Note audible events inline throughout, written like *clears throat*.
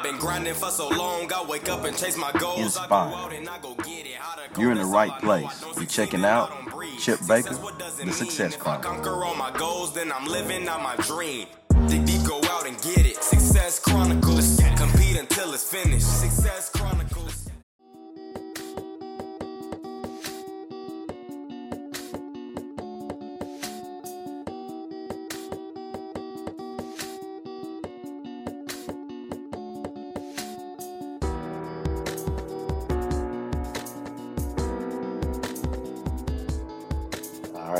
I've been grinding for so long, I wake up and chase my goals. Inspire. I go out and I go get it. How You're in the right that's how I know place. I You're checking out. Chip Baker, what does it The? Success Chronicle. conquer all my goals, then I'm living out my dream. Dig deep, go out and get it. Success Chronicles. Compete until it's finished. Success Chronicles.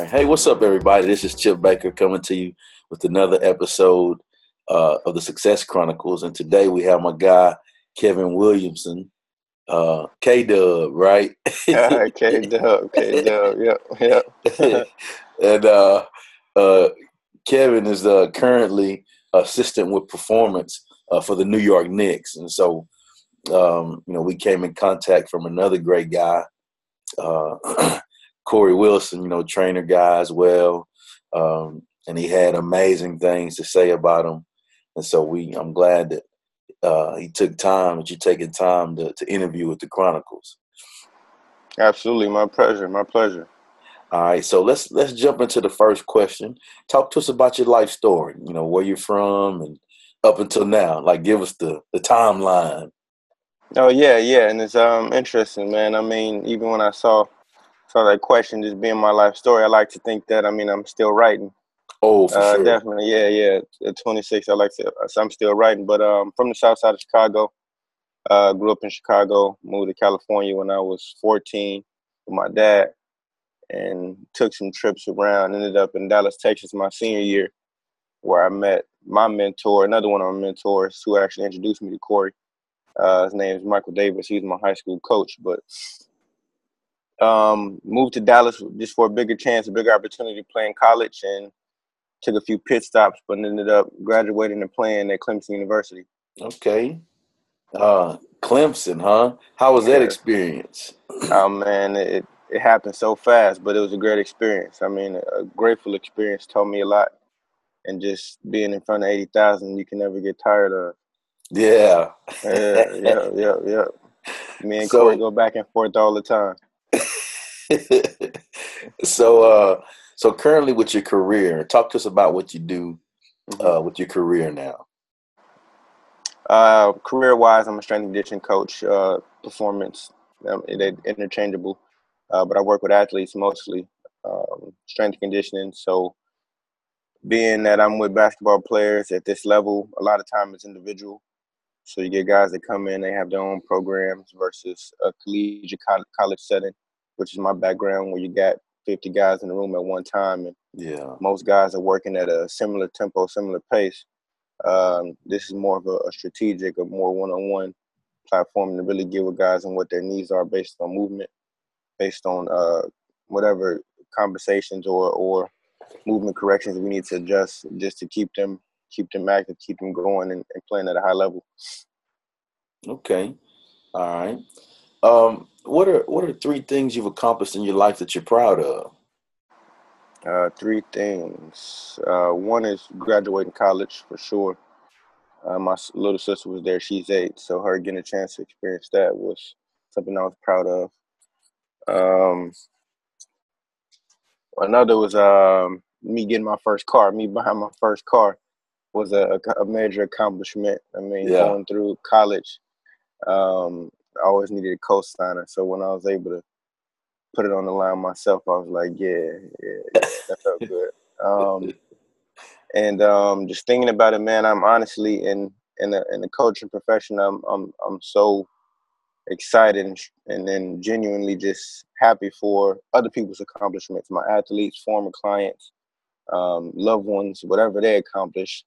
Right. Hey, what's up, everybody? This is Chip Baker coming to you with another episode uh, of the Success Chronicles. And today we have my guy, Kevin Williamson, uh, K Dub, right? K Dub, K Dub, yep, yep. *laughs* and uh, uh, Kevin is uh, currently assistant with performance uh, for the New York Knicks. And so, um, you know, we came in contact from another great guy, uh, *clears throat* Corey Wilson, you know, trainer guy as well. Um, and he had amazing things to say about him. And so we, I'm glad that uh, he took time, that you're taking time to, to interview with the Chronicles. Absolutely, my pleasure, my pleasure. All right, so let's let's jump into the first question. Talk to us about your life story. You know, where you're from and up until now. Like, give us the the timeline. Oh yeah, yeah, and it's um interesting, man. I mean, even when I saw saw that question just being my life story, I like to think that I mean I'm still writing. Oh, for Uh, sure. definitely, yeah, yeah. At 26, I like to. So I'm still writing, but um, from the south side of Chicago. Uh, grew up in Chicago, moved to California when I was 14 with my dad, and took some trips around. Ended up in Dallas, Texas, my senior year, where I met my mentor, another one of my mentors, who actually introduced me to Corey. Uh, his name is Michael Davis. He's my high school coach, but um, moved to Dallas just for a bigger chance, a bigger opportunity to play in college, and took a few pit stops, but ended up graduating and playing at Clemson University. Okay. Uh, Clemson, huh? How was that experience? Oh man, it it happened so fast, but it was a great experience. I mean, a grateful experience. Taught me a lot, and just being in front of eighty thousand, you can never get tired of. Yeah. Yeah, yeah, yeah, yeah. Me and So- Corey go back and forth all the time. *laughs* so, uh, so currently with your career, talk to us about what you do Mm-hmm. uh, with your career now. Uh, career wise, I'm a strength and conditioning coach. Uh, performance, um, they're interchangeable, uh, but I work with athletes mostly. Um, strength and conditioning. So, being that I'm with basketball players at this level, a lot of time it's individual. So you get guys that come in, they have their own programs versus a collegiate college setting, which is my background, where you got 50 guys in the room at one time, and Yeah. most guys are working at a similar tempo, similar pace. Um, this is more of a, a strategic, a more one-on-one platform to really get with guys and what their needs are based on movement, based on uh, whatever conversations or or movement corrections we need to adjust just to keep them keep them active, keep them going, and, and playing at a high level. Okay. All right. Um, what are what are three things you've accomplished in your life that you're proud of? Uh, three things. Uh, one is graduating college for sure. Uh, my little sister was there; she's eight, so her getting a chance to experience that was something I was proud of. Um, another was um, me getting my first car. Me buying my first car was a, a major accomplishment. I mean, Yeah. going through college, um, I always needed a co-signer. So when I was able to put it on the line myself, I was like, yeah, yeah, yeah that felt *laughs* good. Um, and um, just thinking about it, man, I'm honestly in in the in the coaching profession. I'm I'm I'm so excited and, and then genuinely just happy for other people's accomplishments, my athletes, former clients, um, loved ones, whatever they accomplish,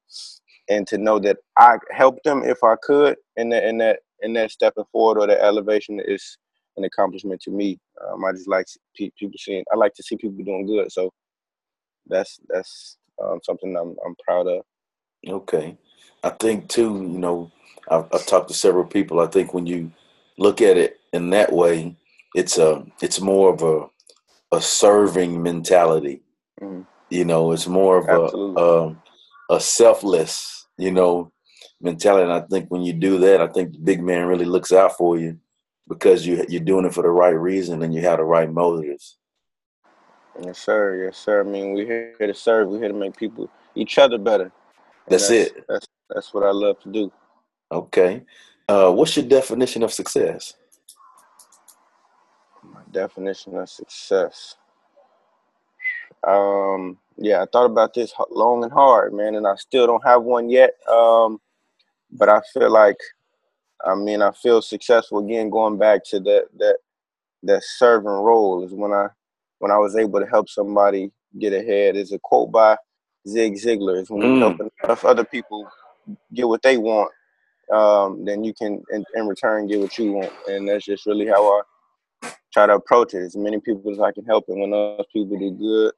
and to know that I helped them if I could in that in that in that stepping forward or that elevation is an accomplishment to me. Um, I just like pe- people seeing. I like to see people doing good. So that's that's um, something I'm I'm proud of. Okay. I think too, you know, I've, I've talked to several people. I think when you look at it in that way, it's a it's more of a a serving mentality. Mhm. You know, it's more of Absolutely. a um, a selfless, you know, mentality. And I think when you do that, I think the big man really looks out for you because you you're doing it for the right reason and you have the right motives. Yes, sir. Yes, sir. I mean, we're here to serve. We're here to make people, each other better. That's that's it. that's that's what I love to do. Okay. Uh, what's your definition of success? My definition of success. Um, yeah, I thought about this long and hard, man, and I still don't have one yet. Um, but I feel like, I mean, I feel successful again. Going back to that that that serving role is when I when I was able to help somebody get ahead. Is a quote by Zig Ziglar. Is when you help Mm, enough other people get what they want, um, then you can in, in return get what you want, and that's just really how I try to approach it. As many people as I can help, and when those people do good,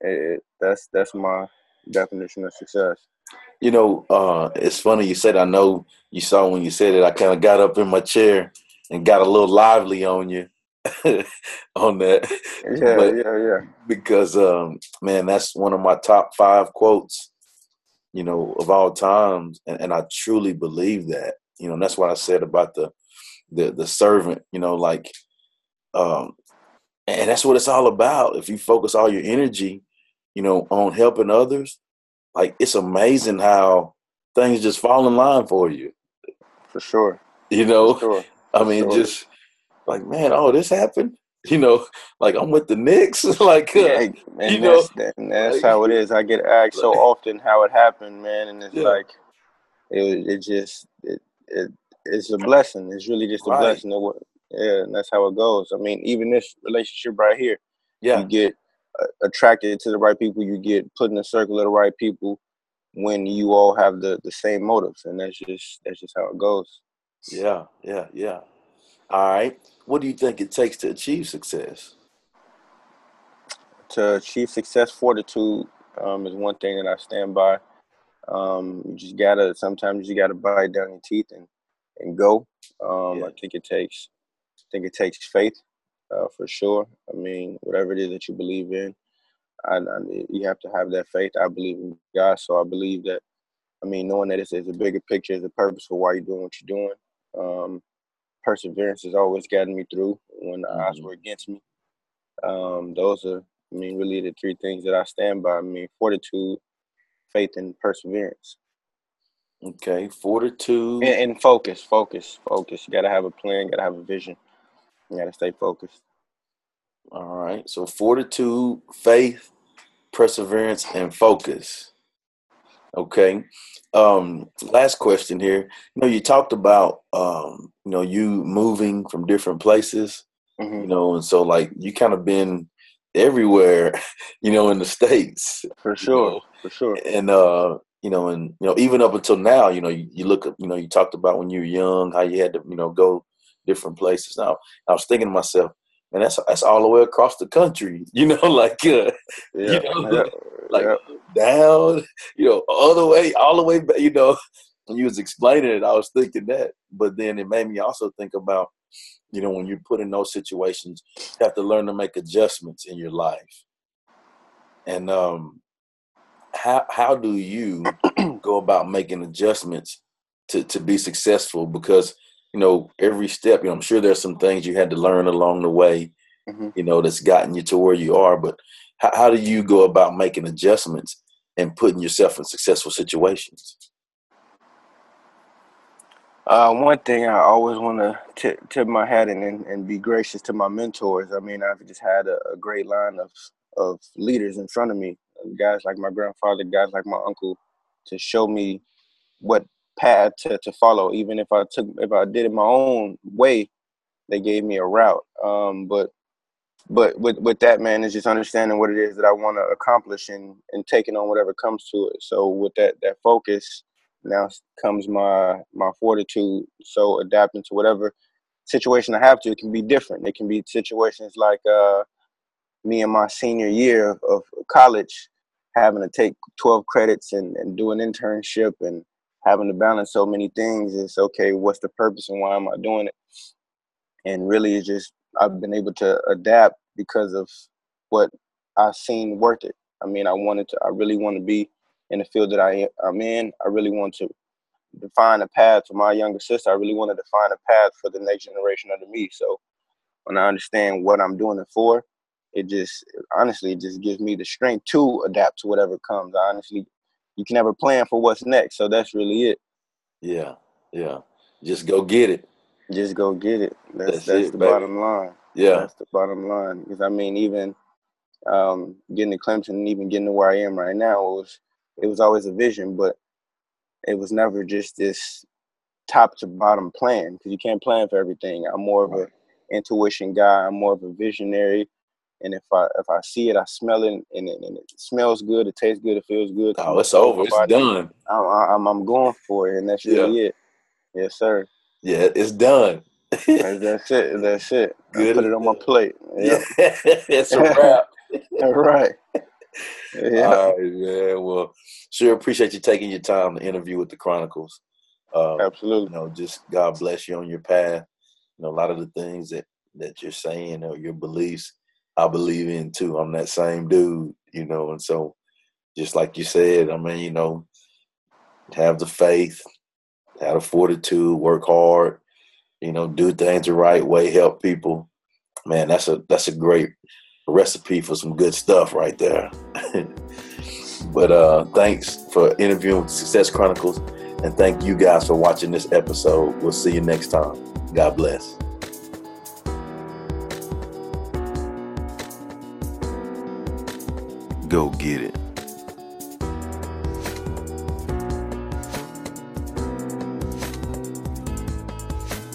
it, that's that's my definition of success. You know, uh, it's funny you said. I know you saw when you said it. I kind of got up in my chair and got a little lively on you *laughs* on that, Yeah, but yeah, yeah. because um, man, that's one of my top five quotes, you know, of all times, and, and I truly believe that. You know, and that's what I said about the the the servant. You know, like, um, and that's what it's all about. If you focus all your energy, you know, on helping others, like it's amazing how things just fall in line for you. For sure, You know, sure, *laughs* I mean, sure. just like man, oh, this happened. *laughs* You know, like I'm with the Knicks. *laughs* like, Yeah, uh, and you and know, that's that, that's like, how it is. I get asked so often how it happened, man, and it's yeah, like it it just it, it it's a blessing. It's really just a right, blessing. It Yeah, and that's how it goes. I mean, even this relationship right here, yeah, you yeah, get attracted to the right people. You get put in a circle of the right people when you all have the the same motives, and that's just that's just how it goes. yeah, yeah, yeah. All right. What do you think it takes to achieve success? To achieve success, fortitude um, is one thing that I stand by. Um, you just gotta sometimes you gotta bite down your teeth and and go. Um, I think it takes I think it takes faith uh, for sure. I mean, whatever it is that you believe in, I, I, you have to have that faith. I believe in God, so I believe that. I mean, knowing that it's, it's a bigger picture, it's a purpose for why you're doing what you're doing. Um, perseverance has always gotten me through when the odds hmm were against me. Um, those are, I mean, really the three things that I stand by. I mean, fortitude, faith, and perseverance. Okay. Fortitude. And, and focus, focus, focus. You gotta have a plan, gotta have a vision. You gotta stay focused. All right. So fortitude, faith, perseverance, and focus. Okay. Um, last question here. You know, you talked about um, you know, you moving from different places, hmm you know, and so like you kind of been everywhere, *laughs* you know, in the States, For you sure, know, for sure. and uh, you know, and you know, even up until now, you know, you, you look you know, you talked about when you were young, how you had to, you know, go different places. Now, I was thinking to myself, man, that's that's all the way across the country, *laughs* you know, like uh, *laughs* you Yeah, know, yeah, *laughs* like yeah. down, you know, all the way, all the way back, you know. When you was explaining it, I was thinking that, but then it made me also think about, you know, when you're put in those situations, you have to learn to make adjustments in your life. And um, how how do you *clears throat* go about making adjustments to to be successful? Because you know, every step, you know, I'm sure there's some things you had to learn along the way, hmm you know, that's gotten you to where you are. But how, how do you go about making adjustments and putting yourself in successful situations? Uh, one thing I always want to tip, tip my hat in and, and be gracious to my mentors. I mean, I've just had a, a great line of, of leaders in front of me, guys like my grandfather, guys like my uncle, to show me what path to, to follow. Even if I took, if I did it my own way, they gave me a route. Um, but but with with that man, is just understanding what it is that I want to accomplish and and taking on whatever comes to it. So with that that focus, now comes my my fortitude. So adapting to whatever situation I have to, it can be different. It can be situations like uh, me in my senior year of, college, having to take twelve credits and and do an internship and having to balance so many things. It's okay. What's the purpose and why am I doing it? and really it's just I've been able to adapt because of what I've seen worth it. I mean, I wanted to. I really want to be in the field that I I'm in. I really want to define a path for my younger sister. I really want to define a path for the next generation under me. So when I understand what I'm doing it for, it just honestly it just gives me the strength to adapt to whatever comes. Honestly, you can never plan for what's next. So that's really it. Yeah, yeah. Just go get it. Just go get it. That's That's that's, it, the baby. bottom line. Yeah, That's the bottom line. Because I mean, even um, getting to Clemson and even getting to where I am right now it was it was always a vision, but it was never just this top to bottom plan because you can't plan for everything. I'm more of a intuition guy. I'm more of a visionary. And if I if I see it, I smell it, and it, and it smells good, it tastes good, it feels good. Oh, it's over. It's body, done. I'm, I'm I'm going for it, and that's really it. Yes, sir. Yeah, it's done. That's, it. That's it. *laughs* I Good put it on my plate. yeah, Yeah. *laughs* it's a *laughs* wrap. All right. Yeah. All right, man. Well, sure appreciate you taking your time to interview with the Chronicles. Um, you Absolutely. know, just God bless you on your path. You know, a lot of the things that that you're saying or your beliefs, I believe in too. I'm that same dude, you know, and so just like you said, I mean, you know, have the faith, have the fortitude, work hard, you know, do things the right way, help people. Man, that's a that's a great recipe for some good stuff right there. *laughs* but uh thanks for interviewing Success Chronicles and thank you guys for watching this episode. We'll see you next time. God bless. Go get it.